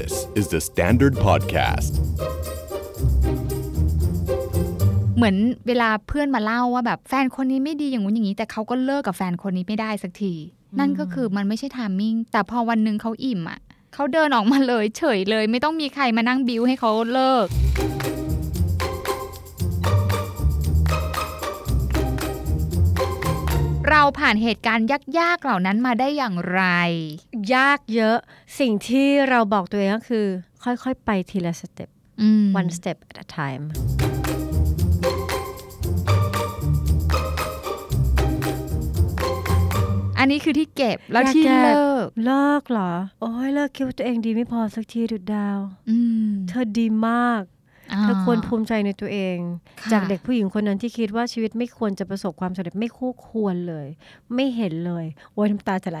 This is the Standard Podcast. เหมือนเวลาเพื่อนมาเล่าว่าแบบแฟนคนนี้ไม่ดีอย่างงู้นอย่างนี้ แต่เขาก็เลิกกับแฟนคนนี้ไม่ได้สักที นั่นก็คือมันไม่ใช่ทามมิ่ง แต่พอวันหนึ่งเขาอิ่มอะเขาเดินออกมาเลย เฉยเลย ไม่ต้องมีใครมานั่งบิวให้เขาเลิกเราผ่านเหตุการณ์ยากๆ เหล่านั้นมาได้อย่างไร ยากเยอะ สิ่งที่เราบอกตัวเองก็คือ ค่อยๆ ไปทีละสเต็ปอืม one step at a time อันนี้คือที่เก็บแล้วอยากที่เก็บเลิก เลิกเหรอ โอ้ยเลิกคิดว่าตัวเองดีไม่พอสักทีดุดดาวอืมเธอดีมากอ่าเธอควรภูมิใจในตัวเองค่ะจากเด็กผู้หญิงคนนั้นที่คิดว่าชีวิตไม่ควรจะประสบความสำเร็จไม่คู่ควรเลย ไม่เห็นเลยโอ้ยน้ำตาจะไหล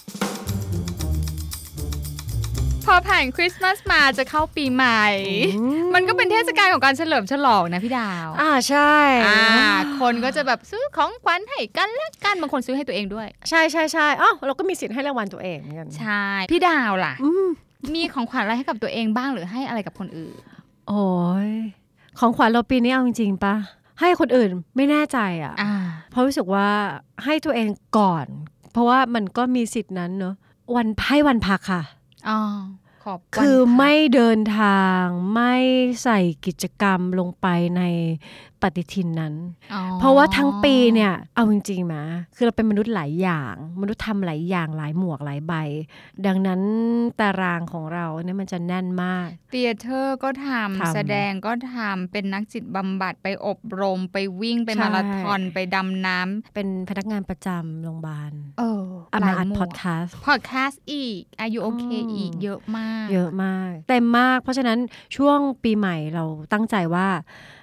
พอผ่านคริสต์มาสมาจะเข้าปีใหม่ มันก็เป็นเทศกาลของการเฉลิมฉลองนะพี่ดาว อ่าใช่อ่าคนก็จะแบบซื้อของขวัญให้กันและกันบางคนซื้อให้ตัวเองด้วย ใช่ใช่ใช่อ๋อเราก็มีสิทธิ์ให้รางวัลตัวเองเหมือนกันใช่พี่ดาวล่ะอืมมีของขวัญอะไรให้กับตัวเองบ้างหรือให้อะไรกับคนอื่น โอ้ยของขวัญเราปีนี้เอาจริงๆปะให้คนอื่นไม่แน่ใจอะอ่าเพราะรู้สึกว่าให้ตัวเองก่อน เพราะว่ามันก็มีสิทธินั้นเนอะวันให้วันพักค่ะอ๋อ ขอบณคือค่ะไม่เดินทางไม่ใส่กิจกรรมลงไปใน ปฏิทินนั้นอ๋อเพราะว่าทั้งปีเนี่ยเอาจริงๆมาคือเราเป็นมนุษย์หลายอย่าง มนุษย์ทำหลายอย่างหลายหมวกหลายใบ ดังนั้นตารางของเราเนี่ยมันจะแน่นมากเตียเตอร์ก็ทำทำแสดงก็ทำเป็นนักจิตบำบัดไปอบรม ไปวิ่งไปใช่มาราธอน ไปดำน้เป็นพนักงานประจำโรงพยาบาลำเออเอามาอัดพอดแคสต์พอดแคสต์อีกอายุโอเคอืมอีกเยอะมาก เยอะมาก เต็มมาก เพราะฉะนั้นช่วงปีใหม่เราตั้งใจว่า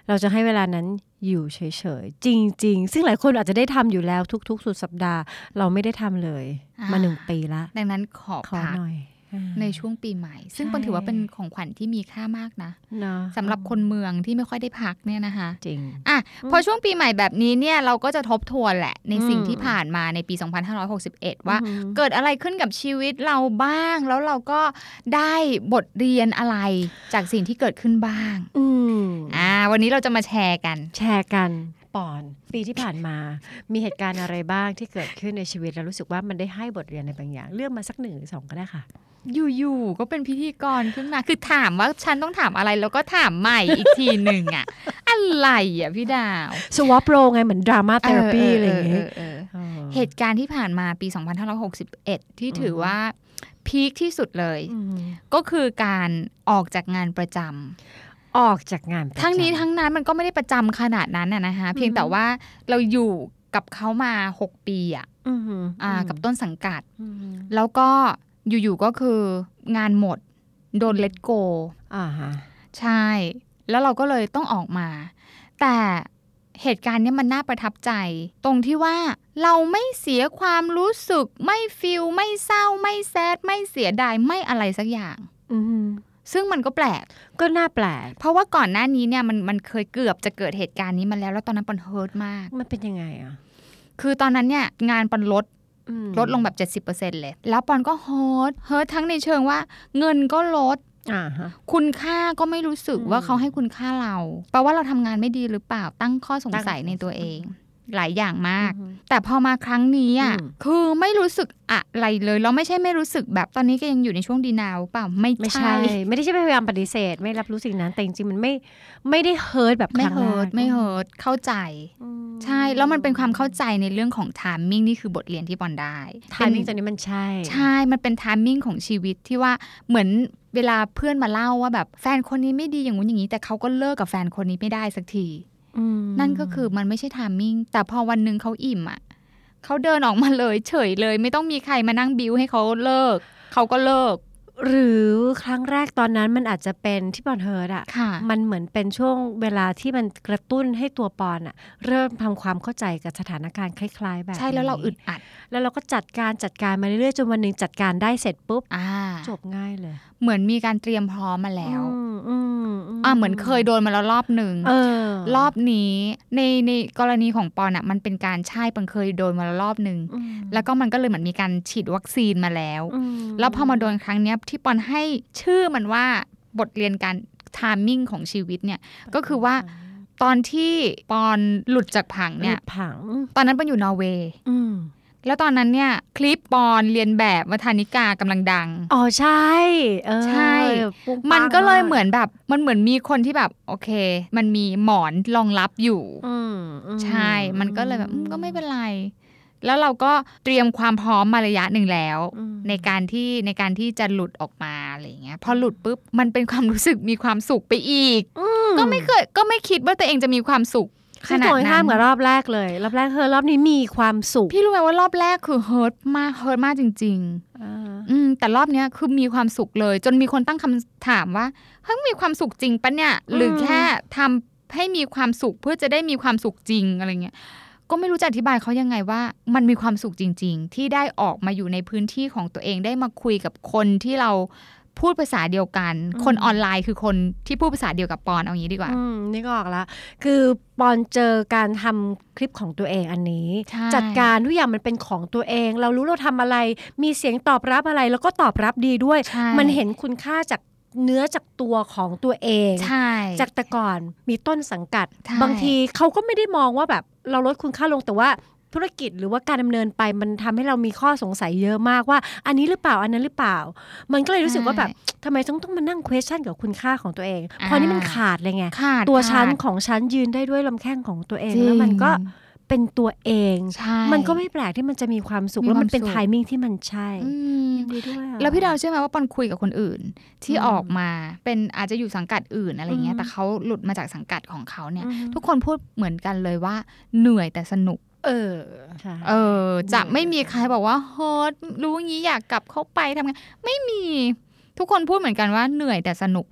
เราจะให้เวลานั้นอยู่เฉยๆ จริง ๆ ซึ่งหลายคนอาจจะได้ทำอยู่แล้วทุก ๆ สุดสัปดาห์ เราไม่ได้ทำเลยอ่ามาหนึ่งปีละ ดังนั้นขอขอพักหน่อย ในช่วงปีใหม่ ซึ่งใช่ปอนถือว่าเป็นของขวัญที่มีค่ามากนะเนาะสำหรับคนเมืองที่ไม่ค่อยได้พักเนี่ยนะคะจริงอะพอช่วงปีใหม่แบบนี้เนี่ยเราก็จะทบทวนแหละ ในสิ่งอืมที่ผ่านมาในปี 2561 ว่าอือหือเกิดอะไรขึ้นกับชีวิตเราบ้าง แล้วเราก็ได้บทเรียนอะไรจากสิ่งที่เกิดขึ้นบ้างอืมอ่าวันนี้เราจะมาแชร์กัน แชร์กัน ปอน ปีที่ผ่านมา มีเหตุการณ์อะไรบ้างที่เกิดขึ้นในชีวิต แล้วรู้สึกว่ามันได้ให้บทเรียนในบางอย่าง เลือกมาสักหนึ่งหรือสองก็ได้ค่ะ อยู่ๆก็เป็นพิธีกรขึ้นมา คือถามว่าฉันต้องถามอะไรแล้วก็ถามใหม่อีกทีหนึ่งอะอะไรอะพี่ดาวสวอปโรไงเหมือนดราม่าเทอราปีอะไรอย่างเงี้ยเออเออเหตุการณ์ที่ผ่านมาปี 2561 ที่ถือว่าพีคที่สุดเลยอืมก็คือการออกจากงานประจำ ออกจากงานประจำทั้งนี้ทั้งนั้นมันก็ไม่ได้ประจำขนาดนั้นนะนะคะเพียงแต่ว่าเราอยู่กับเขามา 6 ปีอะอือหืออ่าอืมกับต้นสังกัดอืมแล้วก็อยู่ๆก็คืองานหมด โดน let go อ่าฮะใช่ แล้วเราก็เลยต้องออกมา แต่เหตุการณ์เนี้ยมันน่าประทับใจ ตรงที่ว่าเราไม่เสียความรู้สึก ไม่ feel ไม่เศร้า ไม่ sad ไม่เสียดายไม่อะไรสักอย่างอืม ซึ่งมันก็แปลก ก็น่าแปลก เพราะว่าก่อนหน้านี้เนี่ยมันมันเคยเกือบจะเกิดเหตุการณ์นี้มาแล้ว แล้วตอนนั้นปอน hurt มาก มันเป็นยังไงอะ คือตอนนั้นเนี่ยงานปอนลดอืมลดลงแบบ 70%เลย แล้วปอนก็ hurt hurt ทั้งในเชิงว่า เงินก็ลดอ่าฮะคุณค่าก็ไม่รู้สึกอืมว่าเขาให้คุณค่าเรา แปลว่าเราทำงานไม่ดีหรือเปล่าตั้งข้อสงสัยตั้งในตัวเอง หลายอย่างมากอือฮึแต่พอมาครั้งนี้อะอืมคือไม่รู้สึกอะไรเลยแล้วไม่ใช่ไม่รู้สึกแบบตอนนี้ก็ยังอยู่ในช่วง deny เปล่าไม่ไม่ใช่ใช่ ไม่ได้ใช่พยายามปฏิเสธ ไม่รับรู้สิ่งนั้นแต่จริงๆมันไม่ไม่ได้ hurt แบบครั้งแรเฮิร์ก ไม่ hurt ไม่ hurt เข้าใจอืมใช่แล้วมันเป็นความเข้าใจในเรื่องของ timing นี่คือบทเรียนที่ปอนได้ timing ตัวนี้มันใช่ ใช่มันเป็น timing ของชีวิตที่ว่าเหมือนเวลาเพื่อนมาเล่าว่าแบบแฟนคนนี้ไม่ดีอย่างงู้นอย่างนี้ แต่เขาก็เลิกกับแฟนคนนี้ไม่ได้สักทีอืม นั่นก็คือมันไม่ใช่ timing แต่พอวันหนึ่งเขาอิ่มอะเขาเดินออกมาเลย เฉยเลย ไม่ต้องมีใครมานั่งบิวให้เขาเลิกเขาก็เลิก หรือครั้งแรกตอนนั้นมันอาจจะเป็นที่ปอนเฮิร์ตอะค่ะมันเหมือนเป็นช่วงเวลาที่มันกระตุ้นให้ตัวปอนอะเริ่มทำความเข้าใจกับสถานการณ์คล้ายๆ แบบใช่แล้วเรานี้อึดอัด แล้วเราก็จัดการจัดการมาเรื่อยๆจนวันหนึ่งจัดการได้เสร็จปุ๊บอ่า จบง่ายเลยเหมือนมีการเตรียมพร้อมมาแล้ว อืมอืมอ่าเหมือนเคยโดนมาแล้วรอบหนึ่ง เออรอบนี้ในในกรณีของปอนอะมันเป็นการใช่ปังเคยโดนมาแล้วรอบหนึ่งอืมแล้วก็มันก็เลยเหมือนมีการฉีดวัคซีนมาแล้ว อืมแล้วพอมาโดนครั้งเนี้ยที่ปอนให้ชื่อมันว่าบทเรียนการ timing ของชีวิตเนี่ยก็คือว่าตอนที่ปอนหลุดจากผังเนี่เนี่ยผัง ตอนนั้นปอนอยู่นอร์เวย์อืมแล้วตอนนั้นเนี่ยคลิปปอนเลียนแบบวทานิกากำลังดัง อ๋อใช่เออใช่ปุ๊บมันก็เลยปังอ่าเหมือนแบบมันเหมือนมีคนที่แบบโอเค มันมีหมอนรองรับอยู่อืมอืมใช่ มันก็เลยแบบอืมก็ไม่เป็นไร แล้วเราก็เตรียมความพร้อมมาระยะหนึ่งแล้วอืมในการที่ในการที่จะหลุดออกมาอะไรอย่างเงี้ยพอหลุดปุ๊บมันเป็นความรู้สึกมีความสุขไปอีก ก็ไม่เคยก็ไม่คิดว่าตัวเองจะมีความสุขซึ่งนั่นตรงข้านันกับรอบแรกเลย รอบแรกคือรอบนี้มีความสุข พี่รู้ไหมว่ารอบแรกคือ hurt มาก hurt มากจริงอ่าๆอืมแต่รอบเนี้ยคือมีความสุขเลย จนมีคนตั้งคำถามว่าเฮ้ยมีความสุขจริงปะเนี่ย หรือแค่ทำให้มีความสุขเพื่อจะได้มีความสุขจริงอะไรเงี้ย ก็ไม่รู้จะอธิบายเขายังไงว่า มันมีความสุขจริง ๆ ที่ได้ออกมาอยู่ในพื้นที่ของตัวเองได้มาคุยกับคนที่เราพูดภาษาเดียวกัน คนออนไลน์คือคนที่พูดภาษาเดียวกับปอนเอางี้ดีกว่าอืมนี่ก็ออกละคือปอนเจอการทำคลิปของตัวเองอันนี้ใช่จัดการทุกอย่างมันเป็นของตัวเอง เรารู้เราทำอะไร มีเสียงตอบรับอะไร แล้วก็ตอบรับดีด้วยใช่มันเห็นคุณค่าจากเนื้อจากตัวของตัวเองใช่จากแต่ก่อนมีต้นสังกัดใช่บางทีเขาก็ไม่ได้มองว่าแบบ เราลดคุณค่าลงแต่ว่าธุรกิจหรือว่าการดำเนินไปมันทำให้เรามีข้อสงสัยเยอะมากว่า อันนี้หรือเปล่าอันนั้นหรือเปล่า มันก็เลยรู้สึกว่าแบบทำไมต้องต้องมานั่ง question กับคุณค่าของตัวเองเพราะนี่มันขาดเลยไงขาดตัวฉันขาดของฉันยืนได้ด้วยลำแข้งของตัวเองจริงแล้วมันก็ เป็นตัวเองใช่มันก็ไม่แปลกที่มันจะมีความสุขมีแล้วมันเป็นความสุขไทมิ่งที่มันใช่อืมยินดีด้วยอะแล้วพี่ดาวเชื่อไหมว่าปอนคุยกับคนอื่นที่อืมออกมาเป็นอาจจะอยู่สังกัดอื่นอะไรเงี้อืยมแต่เขาหลุดมาจากสังกัดของเขาเนี่ยอืมทุกคนพูดเหมือนกันเลยว่าเหนื่อยแต่สนุกเออใช่เออ จะไม่มีใครบอกว่าเฮ้ยรู้งี้อยากกลับเข้าไปทำงานไม่มีทุกคนพูดเหมือนกันว่าเหนื่อยแต่สนุก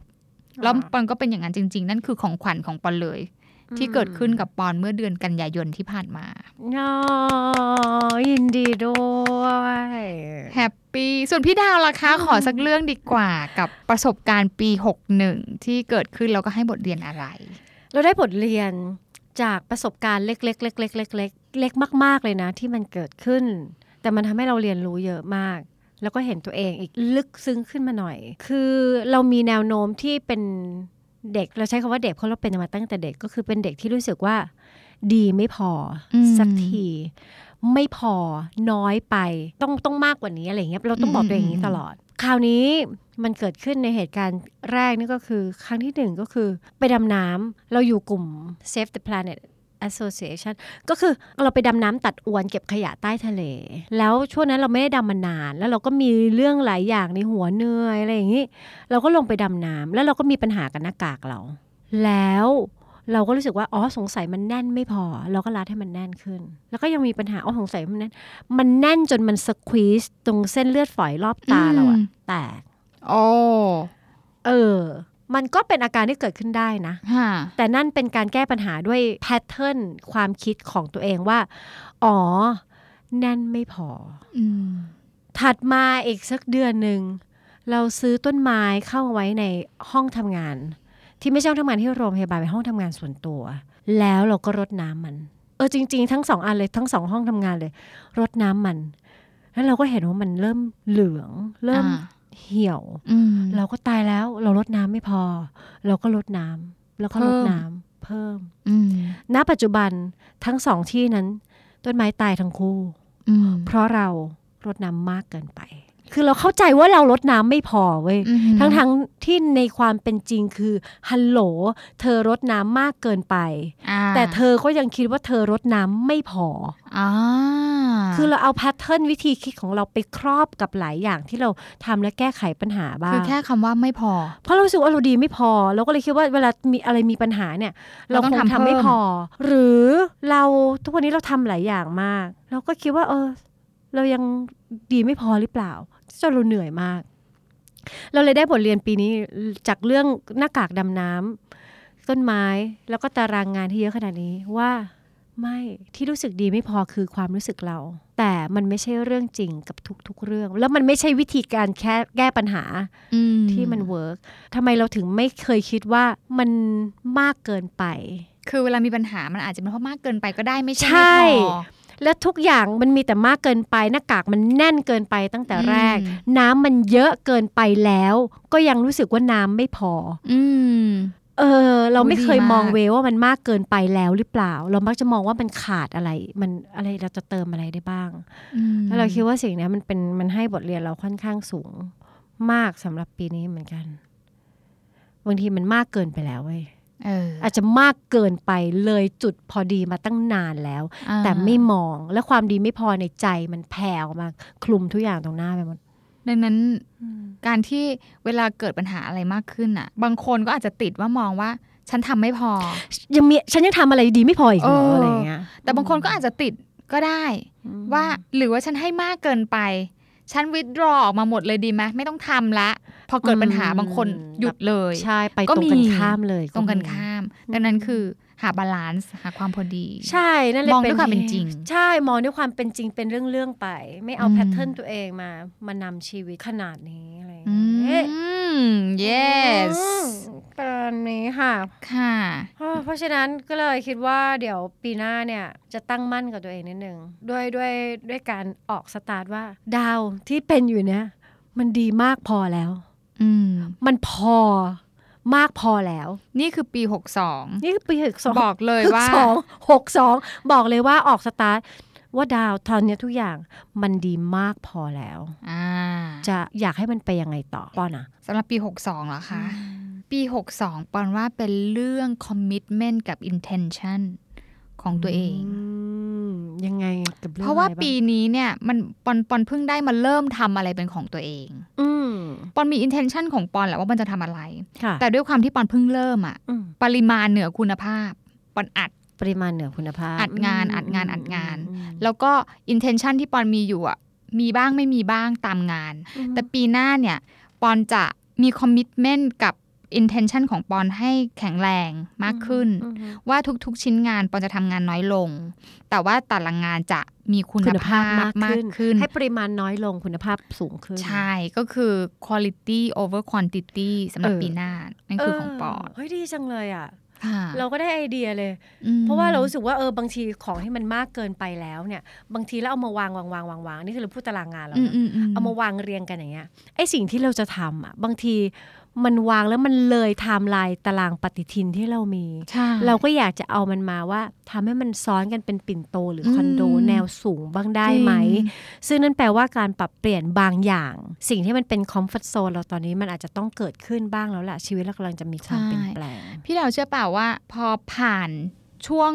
แล้วปอนก็เป็นอย่างนั้นจริง ๆ นั่นคือของขวัญของปอนเลย ที่เกิดขึ้นกับปอนเมื่อเดือนกันยายนที่ผ่านมาอ๋อยินดีด้วยแฮปปี้ ส่วนพี่ดาวล่ะคะ ขอสักเรื่องดีกว่ากับประสบการณ์ปี 61 ที่เกิดขึ้นแล้วก็ให้บทเรียนอะไร เราได้บทเรียนจากประสบการณ์เล็กๆเล็กๆเล็กๆเล็กๆเล็กมากๆเลยนะ ที่มันเกิดขึ้น แต่มันทำให้เราเรียนรู้เยอะมากแล้วก็เห็นตัวเองอีกลึกซึ้งขึ้นมาหน่อย คือเรามีแนวโน้มที่เป็น เด็กเราใช้คำว่าเด็กเพราะเราเป็นมาตั้งแต่เด็กก็คือเป็นเด็กที่รู้สึกว่า ดีไม่พออมสักที ไม่พอน้อยไปต้องต้องมากกว่านี้อะไรอย่างเงี้ยเราต้องบอกตัวเองอย่างนี้ตลอด คราวนี้มันเกิดขึ้นในเหตุการณ์แรกนี่ก็คือ ครั้งที่หนึ่งก็คือ ไปดำน้ำเราอยู่กลุ่ม Save the Planet Association ก็คือเราไปดำน้ำตัดอวนเก็บขยะใต้ทะเล แล้วช่วงนั้นเราไม่ได้ดำมานาน แล้วเราก็มีเรื่องหลายอย่างในหัวเหนื่อยอะไรอย่างนี้ เราก็ลงไปดำน้ำแล้วเราก็มีปัญหากับหน้ากากเรา แล้วเราก็รู้สึกว่าอ๋อสงสัยมันแน่นไม่พอ เราก็รัดให้มันแน่นขึ้น แล้วก็ยังมีปัญหาอ๋อสงสัยมันแน่นมันแน่นจนมันสควีสตรงเส้นเลือดฝอยรอบตาเราอะอืมแตกโอ้เออ มันก็เป็นอาการที่เกิดขึ้นได้นะฮะแต่นั่นเป็นการแก้ปัญหาด้วยแพทเทิร์นความคิดของตัวเองว่า อ๋อ แน่นไม่พออืมถัดมาอีกสักเดือนหนึ่ง เราซื้อต้นไม้เข้าไว้ในห้องทำงาน ที่ไม่ใช่ห้องทำงานที่โรงพยาบาลเป็นห้องทำงานส่วนตัว แล้วเราก็รดน้ำมัน เออจริง ๆ ทั้งสองอันเลยทั้งสองห้องทำงานเลย รดน้ำมัน แล้วเราก็เห็นว่ามันเริ่มเหลือง เริ่มอ่า เหี่ยวอืมเราก็ตายแล้วเราลดน้ำไม่พอ เราก็ลดน้ำแล้วก็ลดเพิ่มน้ำเพิ่มอืมณปัจจุบันทั้งสองที่นั้น ต้นไม้ตายทั้งคู่อืมเพราะเรารดน้ำมากเกินไป คือเราเข้าใจว่าเราลดน้ำไม่พอเว้ยอืมทั้งทั้งๆที่ในความเป็นจริงคือฮัลโหล เธอรดน้ำมากเกินไปอ่าแต่เธอก็ยังคิดว่าเธอรดน้ำไม่พออ่าคือเราเอาแพทเทิร์นวิธีคิดของเราไปครอบกับหลายอย่างที่เราทำและแก้ไขปัญหาบ้างคือแค่คำว่าไม่พอ เพราะเรารู้สึกว่าเราดีไม่พอ เราก็เลยคิดว่าเวลามีอะไรมีปัญหาเนี่ย เราเราต้องคงทำทำไม่เพิ่มพอ หรือเราทุกวันนี้เราทำหลายอย่างมากเราก็คิดว่าเออ เรายังดีไม่พอหรือเปล่าจนเราเหนื่อยมาก เราเลยได้บทเรียนปีนี้จากเรื่องหน้ากากดำน้ำต้นไม้แล้วก็ตารางงานที่เยอะขนาดนี้ว่าไม่ที่รู้สึกดีไม่พอคือความรู้สึกเรา แต่มันไม่ใช่เรื่องจริงกับทุก ๆ เรื่อง แล้วมันไม่ใช่วิธีการแค่แก้ปัญหาอืมที่มันเวิร์กทำไมเราถึงไม่เคยคิดว่ามันมากเกินไป คือเวลามีปัญหามันอาจจะเป็นเพราะมากเกินไปก็ได้ไม่ใช่ใช่ไม่พอ และทุกอย่างมันมีแต่มากเกินไปหน้ากากมันแน่นเกินไปตั้งแต่แรกอืมน้ำมันเยอะเกินไปแล้ว ก็ยังรู้สึกว่าน้ำไม่พออืมเออ เราไม่โอ้ยดีเคยมองมากเวว่ามันมากเกินไปแล้วหรือเปล่า เรามักจะมองว่ามันขาดอะไร มันอะไรเราจะเติมอะไรได้บ้างอืมแล้วเราคิดว่าสิ่งเนี้ยมันเป็นมันให้บทเรียนเราค่อนข้างสูงมากสำหรับปีนี้เหมือนกันบางทีมันมากเกินไปแล้วเว้ยเอออาจจะมากเกินไปเลยจุดพอดีมาตั้งนานแล้วอ่าแต่ไม่มองและความดีไม่พอในใจมันแผ่ออกมาคลุมทุกอย่างตรงหน้าไปหมดดังนั้นการที่เวลาเกิดปัญหาอะไรมากขึ้นอะ บางคนก็อาจจะติดว่ามองว่า ฉันทำไม่พอ ยังมีฉันยังทำอะไรดีไม่พออีกเหรอเออออะไรอย่างเงี้ยแต่บางคนก็อาจจะติดก็ได้ ว่าหรือว่าฉันให้มากเกินไป ฉัน withdraw ออกมาหมดเลยดีไหมไม่ต้องทำละ พอเกิดปัญหาบางคนหยุดเลยใช่ไปก็มี ตรงกันข้ามเลยตรงกันข้าม ดังนั้นคือหา balance หาความพอดี ใช่นั่นเลยมองด้วยความเป็นจริง ใช่มองด้วยความเป็นจริงเป็นเรื่องๆไป ไม่เอาอืม pattern ตัวเองมามานำชีวิตขนาดนี้อะไรอ ย่างอืเงี้ยม yes อืมตอนนี้ค่ะ ค่ะอ่าเพราะฉะนั้นก็เลยคิดว่าเดี๋ยวปีหน้าเนี่ย จะตั้งมั่นกับตัวเองนิดนึงด้วยด้วยด้วยการออกสตาร์ทว่า ดาวที่เป็นอยู่เนี่ย มันดีมากพอแล้ว อืม มันพอมากพอแล้ว นี่คือปีหกสองนี่คือปีหกสองบอกเลยว่าสองหกสองบอกเลยว่าออกสตาร์ทว่าดาวตอนเนี้ยทุกอย่างมันดีมากพอแล้วอ่าจะอยากให้มันไปยังไงต่อป้อนอะสำหรับปี 62เหรอคะ ปี 62 ปอนว่าเป็นเรื่อง commitment กับ intention ของตัวเองมยังไงกับเรื่องเพราะว่าอไบ้งปีนี้เนี่ยมันปอนปอนเพิ่งได้มาเริ่มทำอะไรเป็นของตัวเอง อืมปอนมี intention ของปอนแหละว่ามันจะทำอะไรค่ะแต่ด้วยความที่ปอนเพิ่งเริ่มอะอืมปริมาณเหนือคุณภาพ ปอนอัดปริมาณเหนือคุณภาพ อัดงานมอัดงานอัดงานอืมแล้วก็ intention ที่ปอนมีอยู่อะมีบ้างไม่มีบ้างตามงานอืมแต่ปีหน้าเนี่ยปอนจะมี commitment กับ intention ของปอนให้แข็งแรงมากขึ้นอืมว่าทุกๆชิ้นงานปอนจะทำงานน้อยลง แต่ว่าแต่ละงานจะมีคุณคุณภาภาพพมากมากขึ้นขึ้น ให้ปริมาณน้อยลงคุณภาพสูงขึ้น ใช่ก็คือ quality over quantity สำหรับเออปีหน้า นั่นคือของปอนเฮ้ยดีจังเลยอะค่ะเราก็ได้ไอเดียเลยอืมเพราะว่าเรารู้สึกว่าเออบางทีของที่มันมากเกินไปแล้วเนี่ย บางทีแล้วเอามาวางวางวางวางวางนี่คือเราพูดตารางงานแล้วอืมนะอืมอืมเอามาวางเรียงกันอย่างเงี้ยไอสิ่งที่เราจะทำอะบางที มันวางแล้วมันเลยไทม์ไลน์ตารางปฏิทินที่เรามีใช่เราก็อยากจะเอามันมาว่าทำให้มันซ้อนกันเป็นปิ่นโตหรือคอนโดอืมแนวสูงบ้างได้ไหมจริงซึ่งนั่นแปลว่าการปรับเปลี่ยนบางอย่าง สิ่งที่มันเป็น comfort zone เราตอนนี้มันอาจจะต้องเกิดขึ้นบ้างแล้วแหละชีวิตเรากำลังจะมีความเปลี่ยนแปลง พี่เราเชื่อเปล่าว่า พอผ่านช่วง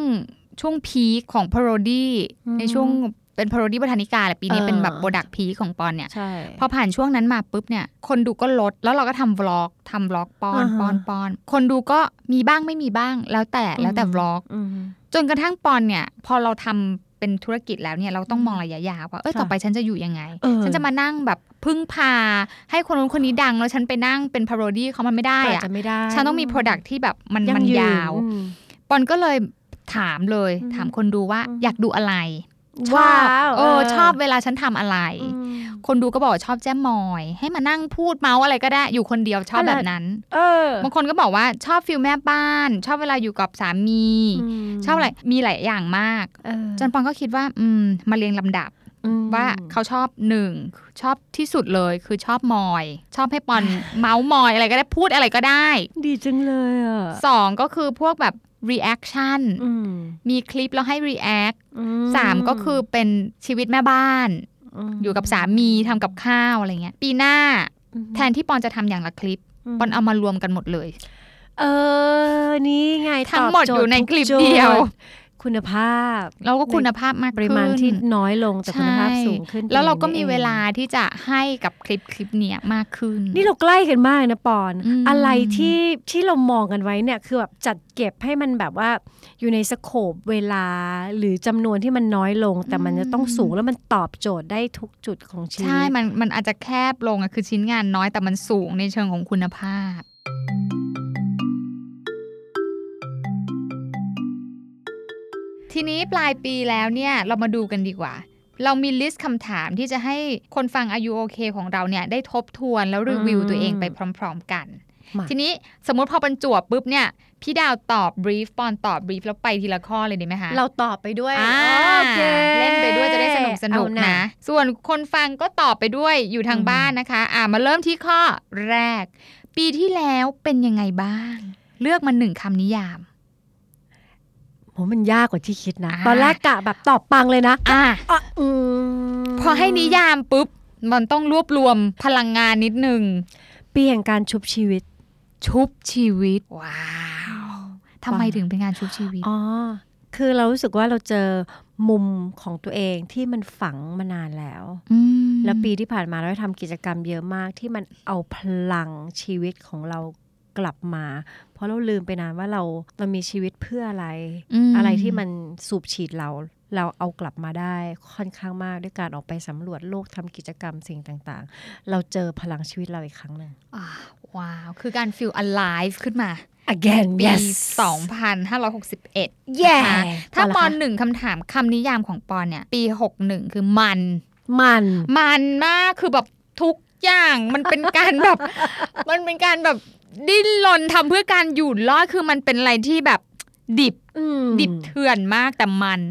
ช่วง peak ของ parody อืมในช่วง เป็น parody วทานิกาแหละปีนี้เออเป็นแบบ product peak ของปอนเนี่ยใช่พอผ่านช่วงนั้นมาปุ๊บเนี่ย คนดูก็ลดแล้วเราก็ทำ vlog ทำ vlog ปอนอ่าฮะปอนปอน คนดูก็มีบ้างไม่มีบ้าง แล้วแต่แล้วแต่อืม vlog อืมจนกระทั่งปอนเนี่ย พอเราทำเป็นธุรกิจแล้วเนี่ยเราต้องมองระยะยาวว่าเออค่ะต่อไปฉันจะอยู่ยังไงเออฉันจะมานั่งแบบพึ่งพา ให้คนนู้นคนนี้ดัง แล้วฉันไปนั่งเป็น parody เขามันไม่ได้อะ อาจจะไม่ได้ฉันต้องมี Product ที่แบบมันมันยืนยาวอืมปอนก็เลยถามเลยอืมถามคนดูว่าอืมอยากดูอะไรช ว้าอบวเออชอบเวลาฉันทำอะไรอืมคนดูก็บอกว่าชอบแจ้มมอย ให้มานั่งพูดเมาส์อะไรก็ได้อยู่คนเดียวชอบอะไรแบบนั้น เออบางคนก็บอกว่าชอบฟิลแม่บ้าน ชอบเวลาอยู่กับสามีมชอบอะไรมีหลายอย่างมากเออจนปอนก็คิดว่า อืมมาเรียงลำดับอืมว่าเขาชอบหนึ่งชอบที่สุดเลยคือชอบมอย ชอบให้ปอนเมาส์มอยอะไรก็ได้พูดอะไรก็ได้ ดีจังเลยอะสองก็คือพวกแบบ reaction อืมมีคลิปแล้วให้ react อืสามก็คือเป็นชีวิตแม่บ้านมอยู่กับสามีทำกับข้าวอะไรเงี้ย ปีหน้าอืมแทนที่ปอนจะทำอย่างละคลิป ปอนเอามารวมกันหมดเลย เออ นี่ไงทั้งหมดตบโจทอยู่ในทุกคลิปโจทเดียว คุณภาพแล้วก็คุณภาพมากปริมาณขึ้นที่น้อยลงแต่คุณภาพใช่สูงขึ้น แล้วเราก็ป็นมีอย่งนี้เวลาองที่จะให้กับคลิปคลิปเนี้ยมากขึ้น นี่เราใกล้กันมากนะปอนอืมอะไรที่ที่เรามองกันไว้เนี่ยคือแบบจัดเก็บให้มันแบบว่าอยู่ใน scope เวลาหรือจำนวนที่มันน้อยลง แต่มันจะต้องสูงแล้วมันตอบโจทย์ได้ทุกจุดของชีวิตใช่มันมันอาจจะแคบลงอะคือชิ้นงานน้อยแต่มันสูงในเชิงของคุณภาพ ทีนี้ปลายปีแล้วเนี่ยเรามาดูกันดีกว่า เรามี list คำถามที่จะให้คนฟัง Are You OK ของเราเนี่ยได้ทบทวนแล้วรีวิวอืมตัวเองไปพร้อม ๆ กันมาทีนี้สมมุติพอบรรจวบปุ๊บเนี่ยพี่ดาวตอบบรีฟปอนตอบบรีฟแล้วไปทีละข้อเลยดีไหมคะ เราตอบไปด้วยอ่าโอคเล่นไปด้วยจะได้สนุกสนุกเอานะ ส่วนคนฟังก็ตอบไปด้วยอยู่ทางอืมบ้านนะคะ อ่ามาเริ่มที่ข้อแรก ปีที่แล้วเป็นยังไงบ้าง เลือกมาหนึ่งคำนิยาม โหมันยากกว่าที่คิดนะอ่าตอนแรกกะแบบตอบปังเลยนะอะอะอืมพอให้นิยามปุ๊บ มันต้องรวบรวมพลังงานนิดนึงปีแห่งการชุบชีวิต ชุบชีวิต ว้าวทำไมถึงเป็นงานชุบชีวิตอ๋อคือเรารู้สึกว่าเราเจอมุมของตัวเองที่มันฝังมานานแล้วมแล้วปีที่ผ่านมาเราได้ทำกิจกรรมเยอะมากที่มันเอาพลังชีวิตของเรา กลับมา เพราะเราลืมไปนานว่าเราเรามีชีวิตเพื่ออะไรมอะไรที่มันสูบฉีดเรา เราเอากลับมาได้ค่อนข้างมากด้วยการออกไปสำรวจโลกทำกิจกรรมสิ่งต่างๆ เราเจอพลังชีวิตเราอีกครั้งหนึ่งอ่าว้าว คือการ feel alive ขึ้นมา again ปี yes 2561 yeah นะคะถ้าเอละปอนคะหนึ่งคำถามคำนิยามของปอนเนี่ย ปี 61 คือมัน มัน มันมากคือแบบทุกอย่างมันเป็นการแบบ มันเป็นการแบบ ดิ้นรนทำเพื่อการอยู่รอดคือมันเป็นอะไรที่แบบดิบอืมดิบเถื่อนมากแต่มัน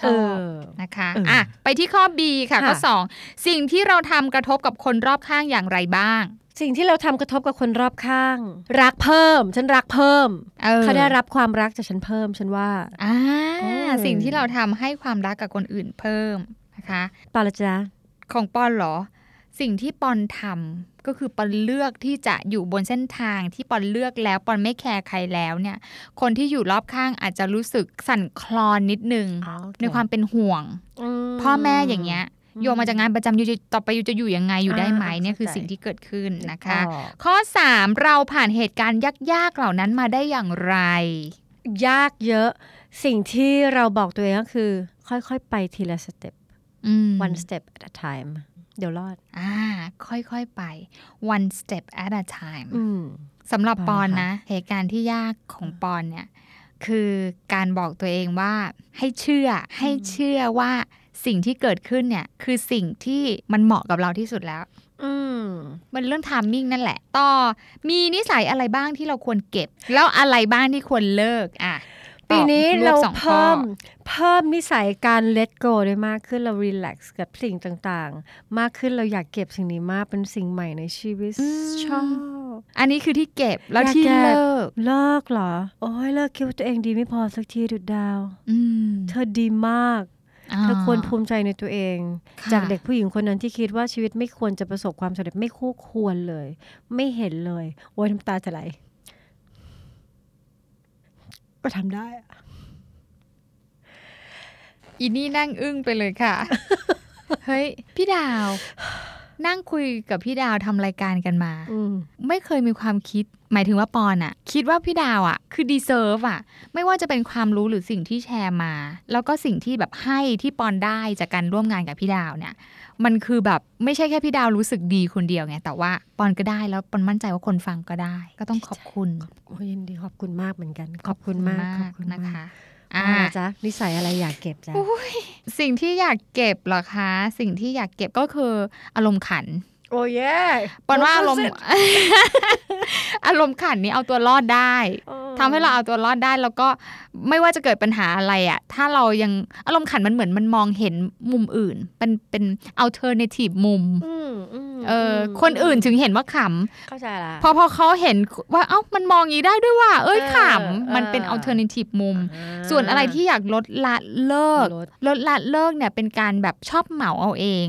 ชเออบอนะคะเอออ่อะไปที่ข้อ B ค่ะค่ะข้อ2สิ่งที่เราทำกระทบกับคนรอบข้างอย่างไรบ้าง สิ่งที่เราทำกระทบกับคนรอบข้าง รักเพิ่ม ฉันรักเพิ่มเออเขาได้รับความรักจากฉันเพิ่มฉันว่าอ่าเออสิ่งที่เราทำให้ความรักกับคนอื่นเพิ่มนะคะปาละจ๊ะของปอนเหรอ สิ่งที่ปอนทำ ก็คือปอนเลือกที่จะอยู่บนเส้นทางที่ปอนเลือกแล้วปอนไม่แคร์ใครแล้วเนี่ย คนที่อยู่รอบข้างอาจจะรู้สึกสั่นคลอนนิดนึงอ๋อโอเคในความเป็นห่วงอืมพ่อแม่อย่างเงี้ยโยมมาจากงานประจำอยู่จะต่อไปอยู่จะอยู่ยังไงอยู่ได้ไหมอ่าเนี่ยคือเข้าใจสิ่งที่เกิดขึ้นนะคะอ๋อข้อ 3 เราผ่านเหตุการณ์ยากๆเหล่านั้นมาได้อย่างไร ยากเยอะ สิ่งที่เราบอกตัวเองก็คือ ค่อยๆ ไปทีละ step อืม one step at a time เดี๋ยวรอด อ่า ค่อยๆไป one step at a time อืมสำหรับปอนอ่าค่ะนะ เหตุการณ์ที่ยากของปอนเนี่ย คือการบอกตัวเองว่าให้เชื่อให้เชื่อว่าสิ่งที่เกิดขึ้นเนี่ย คือสิ่งที่มันเหมาะกับเราที่สุดแล้ว อืมมันเรื่อง timing นั่นแหละ ต่อมีนิสัยอะไรบ้างที่เราควรเก็บ แล้วอะไรบ้างที่ควรเลิกอะ ปีนี้ตอบวบเราสองข้อเพิ่มเพิ่มนิสัยการ let go ได้มากขึ้นเรา relax กับสิ่งต่างๆ มากขึ้นเราอยากเก็บสิ่งนี้มากเป็นสิ่งใหม่ในชีวิตอืมชอบอันนี้คือที่เก็บแล้วอยากที่เก็บเลิกเลิกเหรอ โอ้ยเลิกคิดว่าตัวเองดีไม่พอสักทีดุดดาวอืมเธอดีมากอ่าเธอควรภูมิใจในตัวเองค่ะจากเด็กผู้หญิงคนนั้นที่คิดว่าชีวิตไม่ควรจะประสบความสำเร็จไม่คู่ควรเลย ไม่เห็นเลยโอ้ยน้ำตาจะไหล ก็ทำได้อะอีนี่นั่งอึ้งไปเลยค่ะ เฮ้ย พี่ดาว นั่งคุยกับพี่ดาวทำรายการกันมาอืมไม่เคยมีความคิด หมายถึงว่าปอนอะคิดว่าพี่ดาวอะคือ deserve อะไม่ว่าจะเป็นความรู้หรือสิ่งที่แชร์มา แล้วก็สิ่งที่แบบให้ที่ปอนได้จากการร่วมงานกับพี่ดาวเนี่ย มันคือแบบไม่ใช่แค่พี่ดาวรู้สึกดีคนเดียวไงแต่ว่าปอนก็ได้แล้วปอนมั่นใจว่าคนฟังก็ได้ ก็ต้องขอบคุณโอ้ยยินดีขอบคุณมากเหมือนกัน ขอบคุณมากขอบคุณนะมากคะ อ่าอ่าจ๊ะนิสัยอะไรอยากเก็บจ้ะสิ่งที่อยากเก็บเหรอคะ สิ่งที่อยากเก็บก็คืออารมณ์ขัน โอ้ยปอนว่าอารมณ์อารมณ์ขันนี้เอาตัวรอดได้ ทำให้เราเอาตัวรอดได้แล้วก็ไม่ว่าจะเกิดปัญหาอะไรอะถ้าเรายังอารมณ์ขันมันเหมือนมันมองเห็นมุมอื่น เป็นเป็น alternative มุมอืมมเอออมคนอื่นถึงเห็นว่าขเข้าใจละำพอพอเขาเห็นว่าเอ้ามันมองอย่างนี้ได้ด้วยว่ะเอ้ยเออขำมันเป็นเออ alternative มุมอ่าส่วนอะไรที่อยากลดละเลิกลดลดละเลิกเนี่ยเป็นการแบบชอบเหมาเอาเอง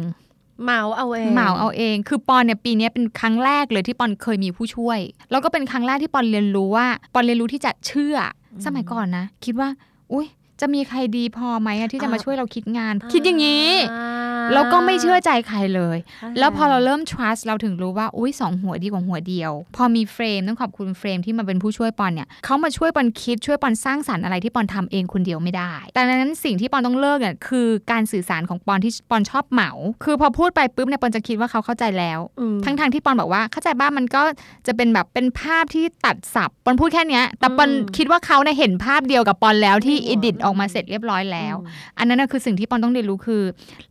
เหมาเอาเองเหมาเอาเอง คือปอนเนี่ยปีเนี้ยเป็นครั้งแรกเลยที่ปอนเคยมีผู้ช่วย แล้วก็เป็นครั้งแรกที่ปอนเรียนรู้ว่า ปอนเรียนรู้ที่จะเชื่ออสมัยก่อนนะ คิดว่า อุ้ย จะมีใครดีพอไหมอะที่จะมาช่วยเราคิดงาน คิดอย่างนี้อ่าแล้วก็ไม่เชื่อใจใครเลยอ่าแล้วพอเราเริ่ม trust เราถึงรู้ว่าอุ้ยสองหัวดีกว่าหัวเดียว พอมีเฟรมต้องขอบคุณเฟรมที่มาเป็นผู้ช่วยปอนเนี่ยเขามาช่วยปอนคิดช่วยปอนสร้างสรรค์อะไรที่ปอนทำเองคนเดียวไม่ได้ แต่ดังนั้นสิ่งที่ปอนต้องเลิกเนี่ยคือการสื่อสารของปอนที่ปอนชอบเหมา คือพอพูดไปปุ๊บเนี่ยปอนจะคิดว่าเขาเข้าใจแล้วอืมทั้งทางๆที่ปอนบอกว่าเข้าใจบ้างมันก็จะเป็นแบบเป็นภาพที่ตัดสับปอนพูดแค่เนี้ยแต่ปอนอืมคิดว่าเขาเนี่ยเห็นภาพเดียวกับปอนแล้วที่อืมอิดิตออกมาเสร็จเรียบร้อยแล้วอืมอันนั้นนะคือสิ่งที่ปอนต้องเรียนรู้คือ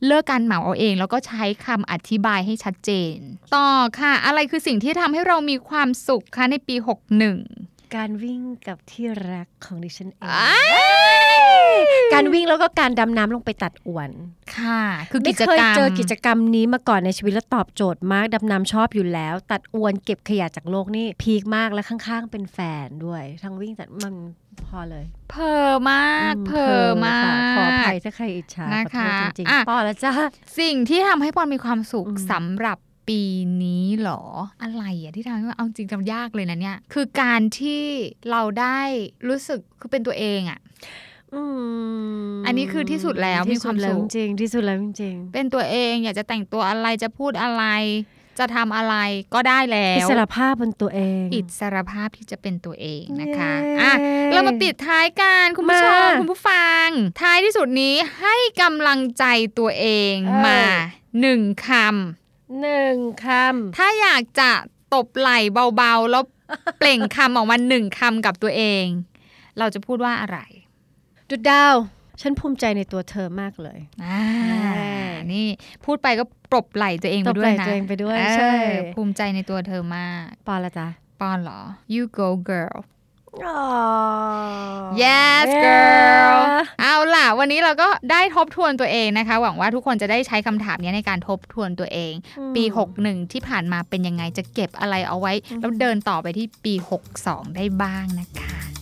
เลิกการเหมาเอาเอง แล้วก็ใช้คำอธิบายให้ชัดเจน ต่อค่ะ อะไรคือสิ่งที่ทำให้เรามีความสุขคะในปี 61 การวิ่งกับที่รักของดิฉันเองอ้าย การวิ่งแล้วก็การดำน้ำลงไปตัดอวน ค่ะ คือไม่กิจเคยกรรมเจอกิจกรรมนี้มาก่อนในชีวิตแล้วตอบโจทย์มากดำน้ำชอบอยู่แล้ว ตัดอวนเก็บขยะจากโลกนี่พีคมากและข้างๆ เป็นแฟนด้วย ทั้งวิ่งแต่มันพอเลย เพอมากอืเพอมาค่ะขออภักยถ้าใครอิจฉานะคะขอโทษจริงอะๆพอแล้วจ้าสิ่งที่ทำให้ปอนมีความสุขอืมสำหรับปีนี้เหรออะไรอะที่ทำให้ว่าเอาจริงจำยากเลยนะเนี่ย คือการที่เราได้รู้สึกคือเป็นตัวเองอะ อืมอันนี้คือที่สุดแล้วมีความสุขที่ดแล้จริงๆที่สุดแล้วจริงเป็นตัวเองอยากจะแต่งตัวอะไรจะพูดอะไร จะทำอะไรก็ได้แล้ๆอิวสรภาพบนตัวเองอิสรภาพที่จะเป็นตัวเองนะคะเย้อะเรามาปิดท้ายกันคุณผู้ชมมาคุณผู้ฟัง ท้ายที่สุดนี้ให้กำลังใจตัวเองเออมาหนึ่งคหนึ่งคำถ้าอยากจะตบไหล่เบาๆแล้วเปล่งคำออกมาหนึ่งคำกับตัวเอง เราจะพูดว่าอะไรำดุดดาว ฉันภูมิใจในตัวเธอมากเลยอ่าเออนี่พูดไปก็ปรบไหล่ตัวเองไปตบด้วไหยล่นะตัวเองไปด้วยเออใช่ภูมิใจในตัวเธอมากปอนละจ้ะปอนเหรอ you go girl อ๋อ yes girl เอาล่ะ วันนี้เราก็ได้ทบทวนตัวเองนะคะ หวังว่าทุกคนจะได้ใช้คำถามนี้ในการทบทวนตัวเองอืมปี 61 ที่ผ่านมาเป็นยังไงจะเก็บอะไรเอาไว้ แล้วเดินต่อไปที่ปี 62 ได้บ้างนะคะ